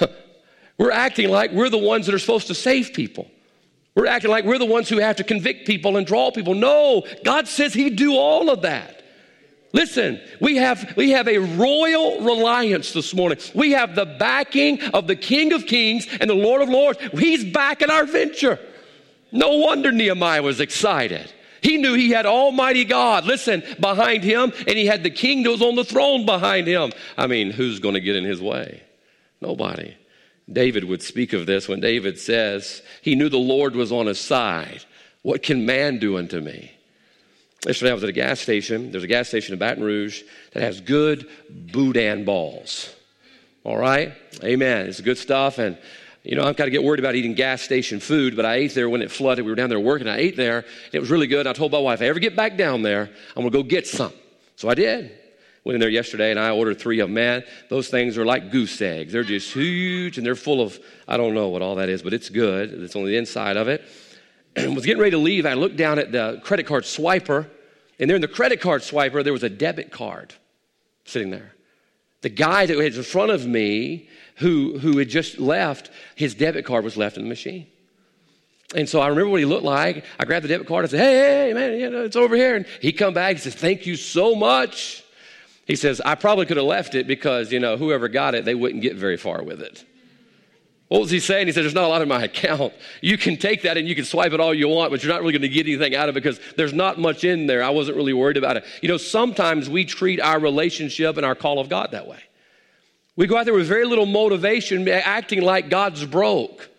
we're acting like we're the ones that are supposed to save people. We're acting like we're the ones who have to convict people and draw people. No, God says He'd do all of that. Listen, we have, we have a royal reliance this morning. We have the backing of the King of Kings and the Lord of Lords. He's backing our venture. No wonder Nehemiah was excited. He knew he had Almighty God, listen, behind him, and he had the king that was on the throne behind him. I mean, who's going to get in his way? Nobody. David would speak of this when David says, He knew the Lord was on his side. What can man do unto me? Yesterday I was at a gas station. There's a gas station in Baton Rouge that has good boudin balls. All right? Amen. It's good stuff. And, you know, I've got to get worried about eating gas station food, but I ate there when it flooded. We were down there working. I ate there. It was really good. And I told my wife, if I ever get back down there, I'm going to go get some. So I did. Went in there yesterday and I ordered three of them. Man, those things are like goose eggs. They're just huge and they're full of, I don't know what all that is, but it's good. It's on the inside of it. And was getting ready to leave. I looked down at the credit card swiper and there in the credit card swiper, there was a debit card sitting there. The guy that was in front of me who, who had just left, his debit card was left in the machine. And so I remember what he looked like. I grabbed the debit card. I said, hey, hey, man, you know, it's over here. And he come back. He says, thank you so much. He says, I probably could have left it because, you know, whoever got it, they wouldn't get very far with it. What was he saying? He said, There's not a lot in my account. You can take that and you can swipe it all you want, but you're not really going to get anything out of it because there's not much in there. I wasn't really worried about it. You know, sometimes we treat our relationship and our call of God that way. We go out there with very little motivation, acting like God's broke,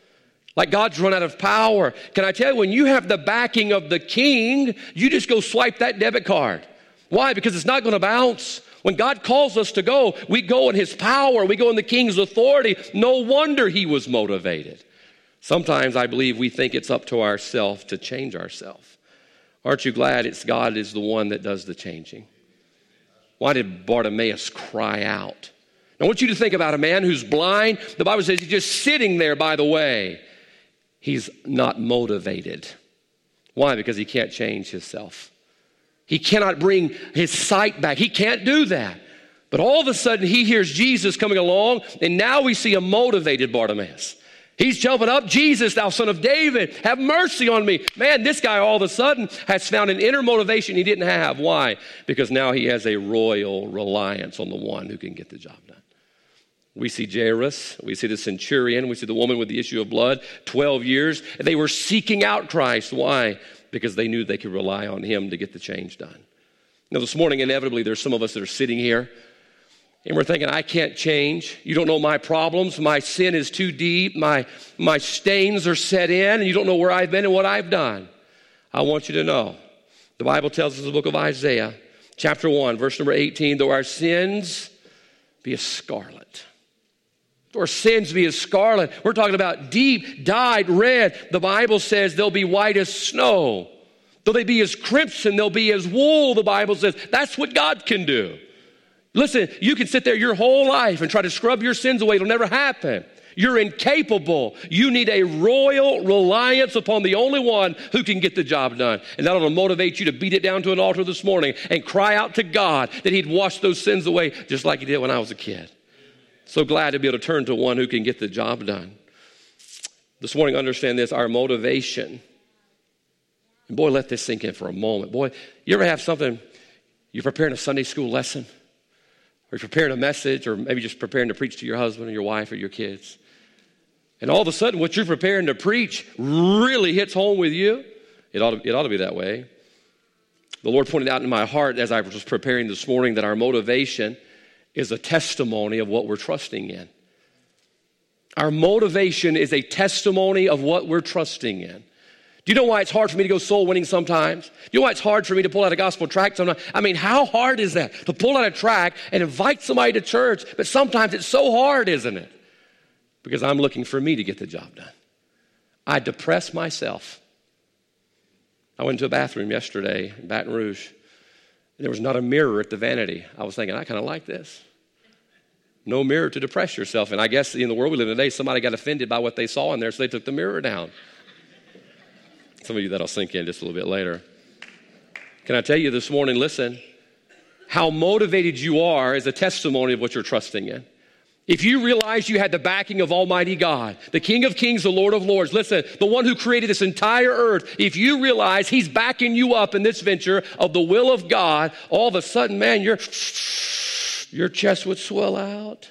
like God's run out of power. Can I tell you, when you have the backing of the king, you just go swipe that debit card. Why? Because it's not going to bounce. When God calls us to go, we go in His power, we go in the King's authority. No wonder He was motivated. Sometimes I believe we think it's up to ourselves to change ourselves. Aren't you glad it's God is the one that does the changing? Why did Bartimaeus cry out? I want you to think about a man who's blind. The Bible says he's just sitting there by the way. He's not motivated. Why? Because he can't change himself. He cannot bring his sight back. He can't do that. But all of a sudden, he hears Jesus coming along, and now we see a motivated Bartimaeus. He's jumping up, Jesus, thou son of David, have mercy on me. Man, this guy all of a sudden has found an inner motivation he didn't have. Why? Because now he has a royal reliance on the one who can get the job done. We see Jairus, we see the centurion, we see the woman with the issue of blood, 12 years. They were seeking out Christ. Why? Because they knew they could rely on Him to get the change done. Now, this morning, inevitably, there's some of us that are sitting here and we're thinking, I can't change. You don't know my problems. My sin is too deep. My, my stains are set in, and you don't know where I've been and what I've done. I want you to know the Bible tells us in the book of Isaiah chapter 1, verse number 18, though our sins be as scarlet. Our sins be as scarlet. We're talking about deep, dyed red. The Bible says they'll be white as snow. Though they be as crimson, they'll be as wool, the Bible says. That's what God can do. Listen, you can sit there your whole life and try to scrub your sins away. It'll never happen. You're incapable. You need a royal reliance upon the only one who can get the job done. And that ought to motivate you to beat it down to an altar this morning and cry out to God that He'd wash those sins away just like He did when I was a kid. So glad to be able to turn to one who can get the job done. This morning, understand this our motivation. And boy, let this sink in for a moment. Boy, you ever have something, you're preparing a Sunday school lesson, or you're preparing a message, or maybe just preparing to preach to your husband or your wife or your kids. And all of a sudden, what you're preparing to preach really hits home with you. It ought, to, it ought to be that way. The Lord pointed out in my heart as I was preparing this morning that our motivation is a testimony of what we're trusting in. Our motivation is a testimony of what we're trusting in. Do you know why it's hard for me to go soul winning sometimes? Do you know why it's hard for me to pull out a gospel tract sometimes? I mean, how hard is that to pull out a tract and invite somebody to church? But sometimes it's so hard, isn't it? because I'm looking for me to get the job done. I depress myself. I went to a bathroom yesterday in Baton Rouge, and there was not a mirror at the vanity. I was thinking, I kind of like this. No mirror to depress yourself. And I guess in the world we live in today, somebody got offended by what they saw in there, so they took the mirror down. Some of you that'll sink in just a little bit later. Can I tell you this morning, listen, how motivated you are is a testimony of what you're trusting in. If you realize you had the backing of Almighty God, the King of Kings, the Lord of Lords, listen, the one who created this entire earth, if you realize He's backing you up in this venture of the will of God, all of a sudden, man, your, your chest would swell out.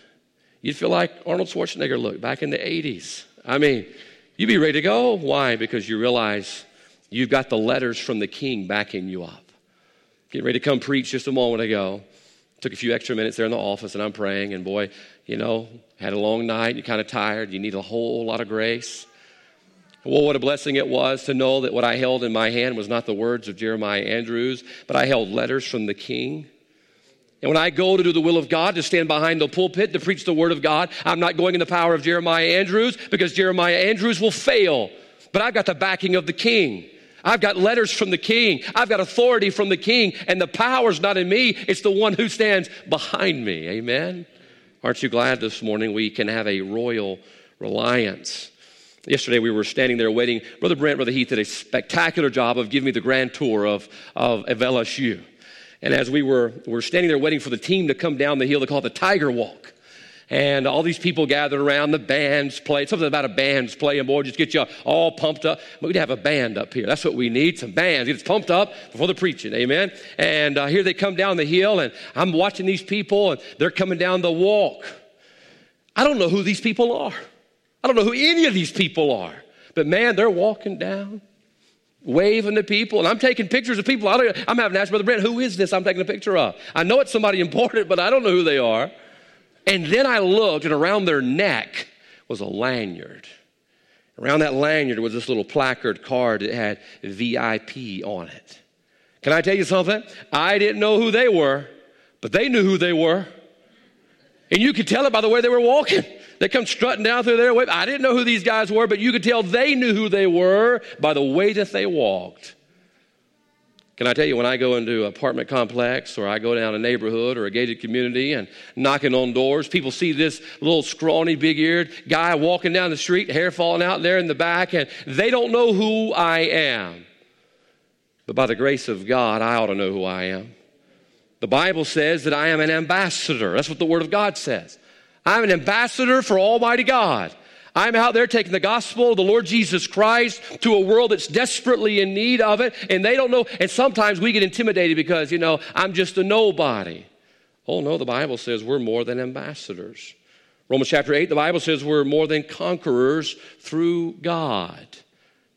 You'd feel like Arnold Schwarzenegger looked back in the 80s. I mean, you'd be ready to go. Why? Because you realize you've got the letters from the King backing you up. Getting ready to come preach just a moment ago. Took a few extra minutes there in the office and I'm praying, and boy, you know, had a long night, you're kind of tired, you need a whole lot of grace. Well, what a blessing it was to know that what I held in my hand was not the words of Jeremiah Andrews, but I held letters from the king. And when I go to do the will of God, to stand behind the pulpit to preach the word of God, I'm not going in the power of Jeremiah Andrews because Jeremiah Andrews will fail. But I've got the backing of the king. I've got letters from the king. I've got authority from the king, and the power's not in me, it's the one who stands behind me. Amen. Aren't you glad this morning we can have a royal reliance? Yesterday we were standing there waiting. Brother Brent, Brother Heath did a spectacular job of giving me the grand tour of, of, of LSU. And as we were, we were standing there waiting for the team to come down the hill, they call it the Tiger Walk and all these people gathered around. The bands played. Something about a band's playing, boy, just get you all pumped up. We'd have a band up here. That's what we need. Some bands. Get us pumped up before the preaching. Amen. And uh, here they come down the hill, and I'm watching these people, and they're coming down the walk. I don't know who these people are. I don't know who any of these people are. But man, they're walking down, waving to people, and I'm taking pictures of people. I am having to ask Brother Brent, who is this I'm taking a picture of? I know it's somebody important, but I don't know who they are. And then I looked, and around their neck was a lanyard. Around that lanyard was this little placard card that had VIP on it. Can I tell you something? I didn't know who they were, but they knew who they were. And you could tell it by the way they were walking. They come strutting down through there. I didn't know who these guys were, but you could tell they knew who they were by the way that they walked. Can I tell you, when I go into an apartment complex or I go down a neighborhood or a gated community and knocking on doors, people see this little scrawny, big eared guy walking down the street, hair falling out there in the back, and they don't know who I am. But by the grace of God, I ought to know who I am. The Bible says that I am an ambassador. That's what the Word of God says. I'm an ambassador for Almighty God. I'm out there taking the gospel of the Lord Jesus Christ to a world that's desperately in need of it, and they don't know. And sometimes we get intimidated because, you know, I'm just a nobody. Oh, no, the Bible says we're more than ambassadors. Romans chapter 8, the Bible says we're more than conquerors through God.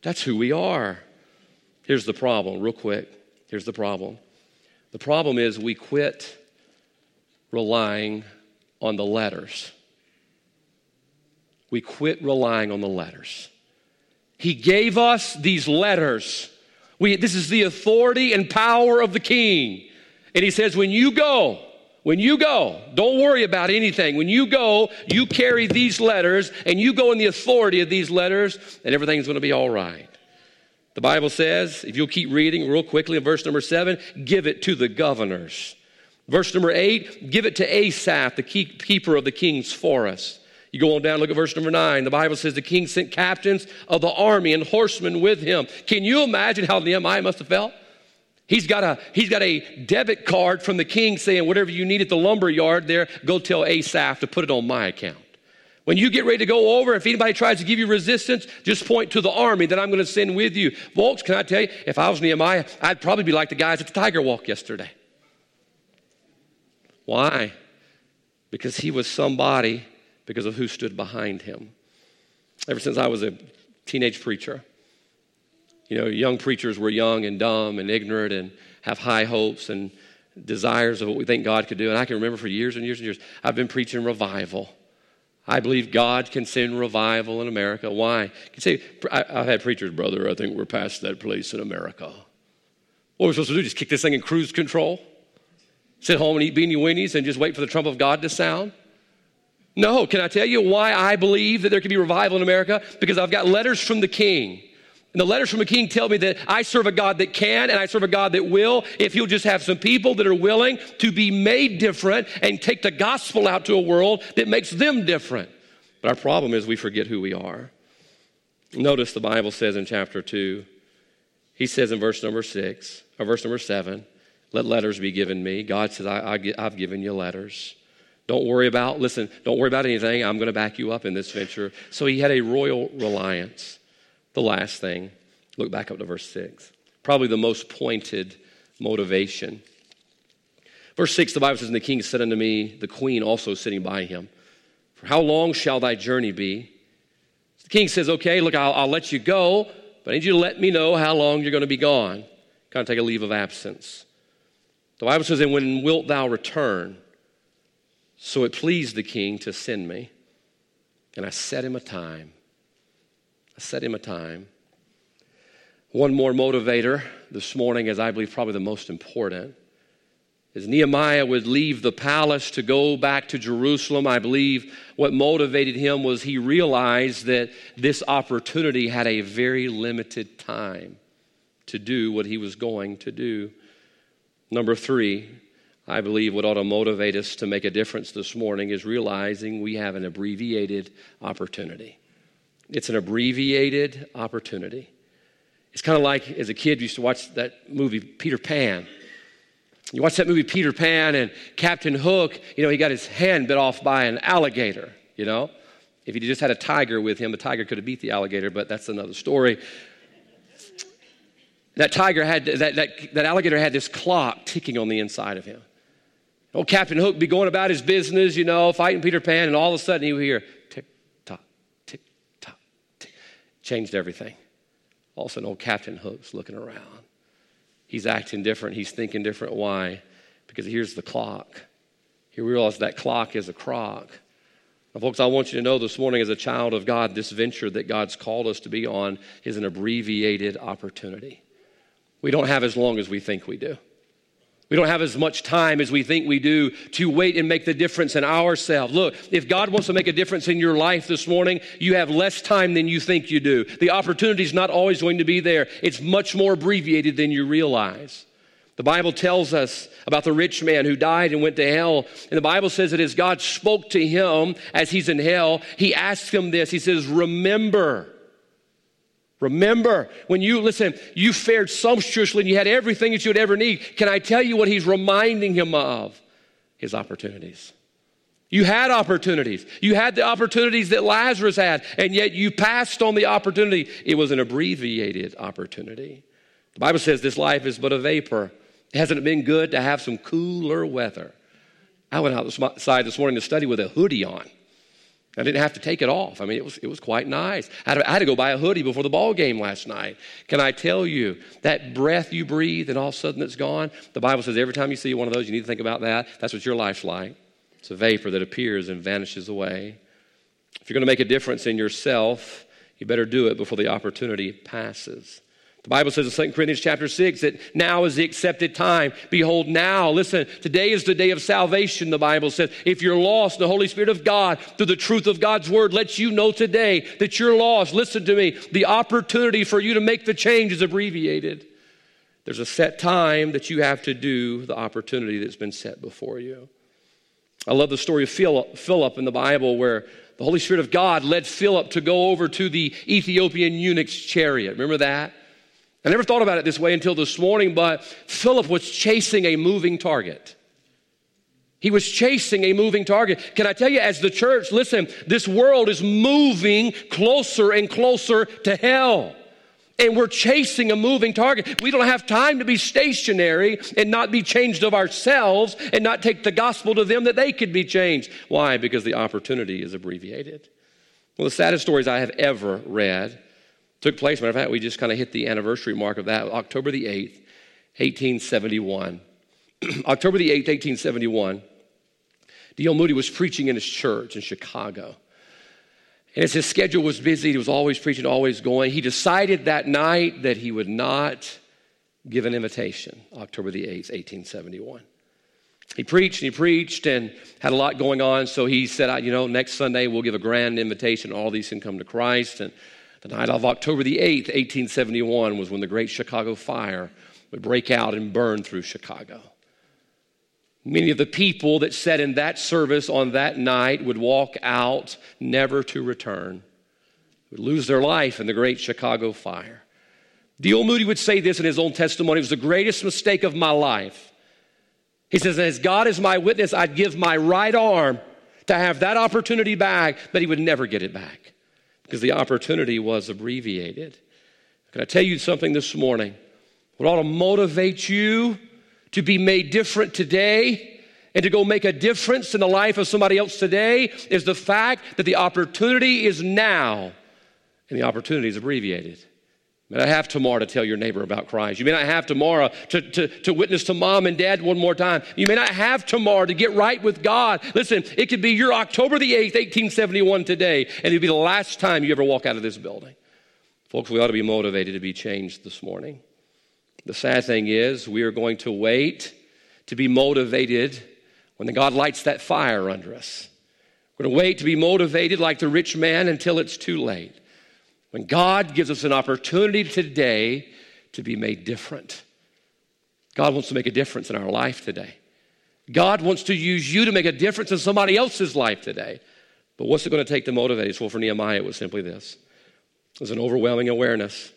That's who we are. Here's the problem, real quick. Here's the problem. The problem is we quit relying on the letters we quit relying on the letters. He gave us these letters. We, this is the authority and power of the king. And he says, when you go, when you go, don't worry about anything. When you go, you carry these letters and you go in the authority of these letters, and everything's going to be all right. The Bible says, if you'll keep reading real quickly in verse number seven, give it to the governors. Verse number eight, give it to Asaph, the keeper of the king's forest. You go on down, look at verse number nine. The Bible says the king sent captains of the army and horsemen with him. Can you imagine how Nehemiah must have felt? He's got a he's got a debit card from the king saying, whatever you need at the lumber yard there, go tell Asaph to put it on my account. When you get ready to go over, if anybody tries to give you resistance, just point to the army that I'm going to send with you. Folks, can I tell you, if I was Nehemiah, I'd probably be like the guys at the Tiger Walk yesterday. Why? Because he was somebody because of who stood behind him. Ever since I was a teenage preacher, you know, young preachers were young and dumb and ignorant and have high hopes and desires of what we think God could do. And I can remember for years and years and years, I've been preaching revival. I believe God can send revival in America. Why? You say, I've had preachers, brother, I think we're past that place in America. What are we supposed to do? Just kick this thing in cruise control? Sit home and eat beanie weenies and just wait for the trump of God to sound? No. Can I tell you why I believe that there can be revival in America? Because I've got letters from the king and the letters from a king tell me that I serve a God that can and I serve a God that will if you'll just have some people that are willing to be made different and take the gospel out to a world that makes them different. But our problem is we forget who we are. Notice the Bible says in chapter 2, he says in verse number 6, or verse number 7, let letters be given me. God says, I, I, I've given you letters. Don't worry about, listen, don't worry about anything. I'm going to back you up in this venture. So he had a royal reliance. The last thing, look back up to verse 6. Probably the most pointed motivation. Verse 6, the Bible says, And the king said unto me, the queen also sitting by him, For how long shall thy journey be? The king says, Okay, look, I'll, I'll let you go, but I need you to let me know how long you're going to be gone. Kind of take a leave of absence. The Bible says, And when wilt thou return? So it pleased the king to send me, and I set him a time I set him a time. One more motivator this morning, as I believe probably the most important, is Nehemiah would leave the palace to go back to Jerusalem. I believe what motivated him was he realized that this opportunity had a very limited time to do what he was going to do. Number three, I believe what ought to motivate us to make a difference this morning is realizing we have an abbreviated opportunity. It's an abbreviated opportunity. It's kind of like as a kid, you used to watch that movie Peter Pan. You watch that movie Peter Pan and Captain Hook, you know, he got his hand bit off by an alligator, you know. If he just had a tiger with him, the tiger could have beat the alligator, but that's another story. That tiger had, that, that, that alligator had this clock ticking on the inside of him. Old Captain Hook be going about his business, you know, fighting Peter Pan, and all of a sudden he would hear tick tock, tick tock, tick. changed everything. All of a sudden, old Captain Hook's looking around. He's acting different. He's thinking different. Why? Because here's the clock. He realized that clock is a crock. Now, folks, I want you to know this morning, as a child of God, this venture that God's called us to be on is an abbreviated opportunity. We don't have as long as we think we do. We don't have as much time as we think we do to wait and make the difference in ourselves. Look, if God wants to make a difference in your life this morning, you have less time than you think you do. The opportunity is not always going to be there, it's much more abbreviated than you realize. The Bible tells us about the rich man who died and went to hell. And the Bible says that as God spoke to him as he's in hell, he asked him this He says, Remember. Remember, when you, listen, you fared sumptuously and you had everything that you would ever need. Can I tell you what he's reminding him of? His opportunities. You had opportunities. You had the opportunities that Lazarus had, and yet you passed on the opportunity. It was an abbreviated opportunity. The Bible says this life is but a vapor. Hasn't it been good to have some cooler weather? I went outside this morning to study with a hoodie on. I didn't have to take it off. I mean, it was, it was quite nice. I had, to, I had, to, go buy a hoodie before the ball game last night. Can I tell you, that breath you breathe and all of a sudden it's gone? The Bible says every time you see one of those, you need to think about that. That's what your life's like. It's a vapor that appears and vanishes away. If you're going to make a difference in yourself, you better do it before the opportunity passes. The Bible says in 2 Corinthians chapter 6 that now is the accepted time. Behold, now, listen, today is the day of salvation, the Bible says. If you're lost, the Holy Spirit of God, through the truth of God's word, lets you know today that you're lost. Listen to me. The opportunity for you to make the change is abbreviated. There's a set time that you have to do the opportunity that's been set before you. I love the story of Philip in the Bible where the Holy Spirit of God led Philip to go over to the Ethiopian eunuch's chariot. Remember that? I never thought about it this way until this morning, but Philip was chasing a moving target. He was chasing a moving target. Can I tell you, as the church, listen, this world is moving closer and closer to hell. And we're chasing a moving target. We don't have time to be stationary and not be changed of ourselves and not take the gospel to them that they could be changed. Why? Because the opportunity is abbreviated. One of the saddest stories I have ever read took place. Matter of fact, we just kind of hit the anniversary mark of that, October the 8th, 1871. October the 8th, 1871, D.L. Moody was preaching in his church in Chicago. And as his schedule was busy, he was always preaching, always going. He decided that night that he would not give an invitation, October the 8th, 1871. He preached and he preached and had a lot going on. So he said, you know, next Sunday we'll give a grand invitation. All these can come to Christ. And the night of October the 8th, 1871, was when the Great Chicago Fire would break out and burn through Chicago. Many of the people that sat in that service on that night would walk out never to return, would lose their life in the Great Chicago Fire. D.L. Moody would say this in his own testimony it was the greatest mistake of my life. He says, As God is my witness, I'd give my right arm to have that opportunity back, but he would never get it back because the opportunity was abbreviated. Can I tell you something this morning? What ought to motivate you to be made different today and to go make a difference in the life of somebody else today is the fact that the opportunity is now and the opportunity is abbreviated. You may not have tomorrow to tell your neighbor about Christ. You may not have tomorrow to, to, to witness to mom and dad one more time. You may not have tomorrow to get right with God. Listen, it could be your October the 8th, 1871 today, and it'll be the last time you ever walk out of this building. Folks, we ought to be motivated to be changed this morning. The sad thing is, we are going to wait to be motivated when God lights that fire under us. We're going to wait to be motivated like the rich man until it's too late. When God gives us an opportunity today to be made different, God wants to make a difference in our life today. God wants to use you to make a difference in somebody else's life today. But what's it going to take to motivate us? Well, for Nehemiah, it was simply this it was an overwhelming awareness.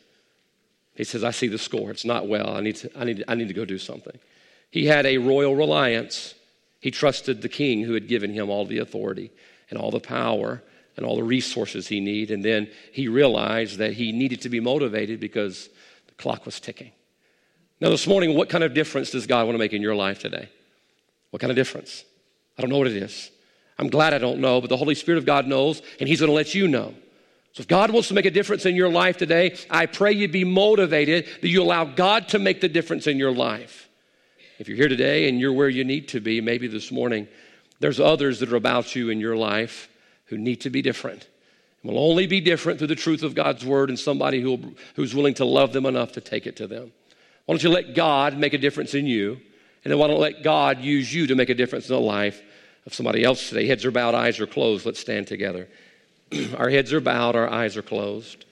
He says, I see the score. It's not well. I need to, I need, I need to go do something. He had a royal reliance. He trusted the king who had given him all the authority and all the power and all the resources he needed. And then he realized that he needed to be motivated because the clock was ticking. Now, this morning, what kind of difference does God want to make in your life today? What kind of difference? I don't know what it is. I'm glad I don't know, but the Holy Spirit of God knows, and He's going to let you know. So, if God wants to make a difference in your life today, I pray you be motivated that you allow God to make the difference in your life. If you're here today and you're where you need to be, maybe this morning, there's others that are about you in your life who need to be different. And will only be different through the truth of God's word and somebody who, who's willing to love them enough to take it to them. Why don't you let God make a difference in you? And then why don't let God use you to make a difference in the life of somebody else today? Heads are bowed, eyes are closed. Let's stand together. our heads are bowed, our eyes are closed.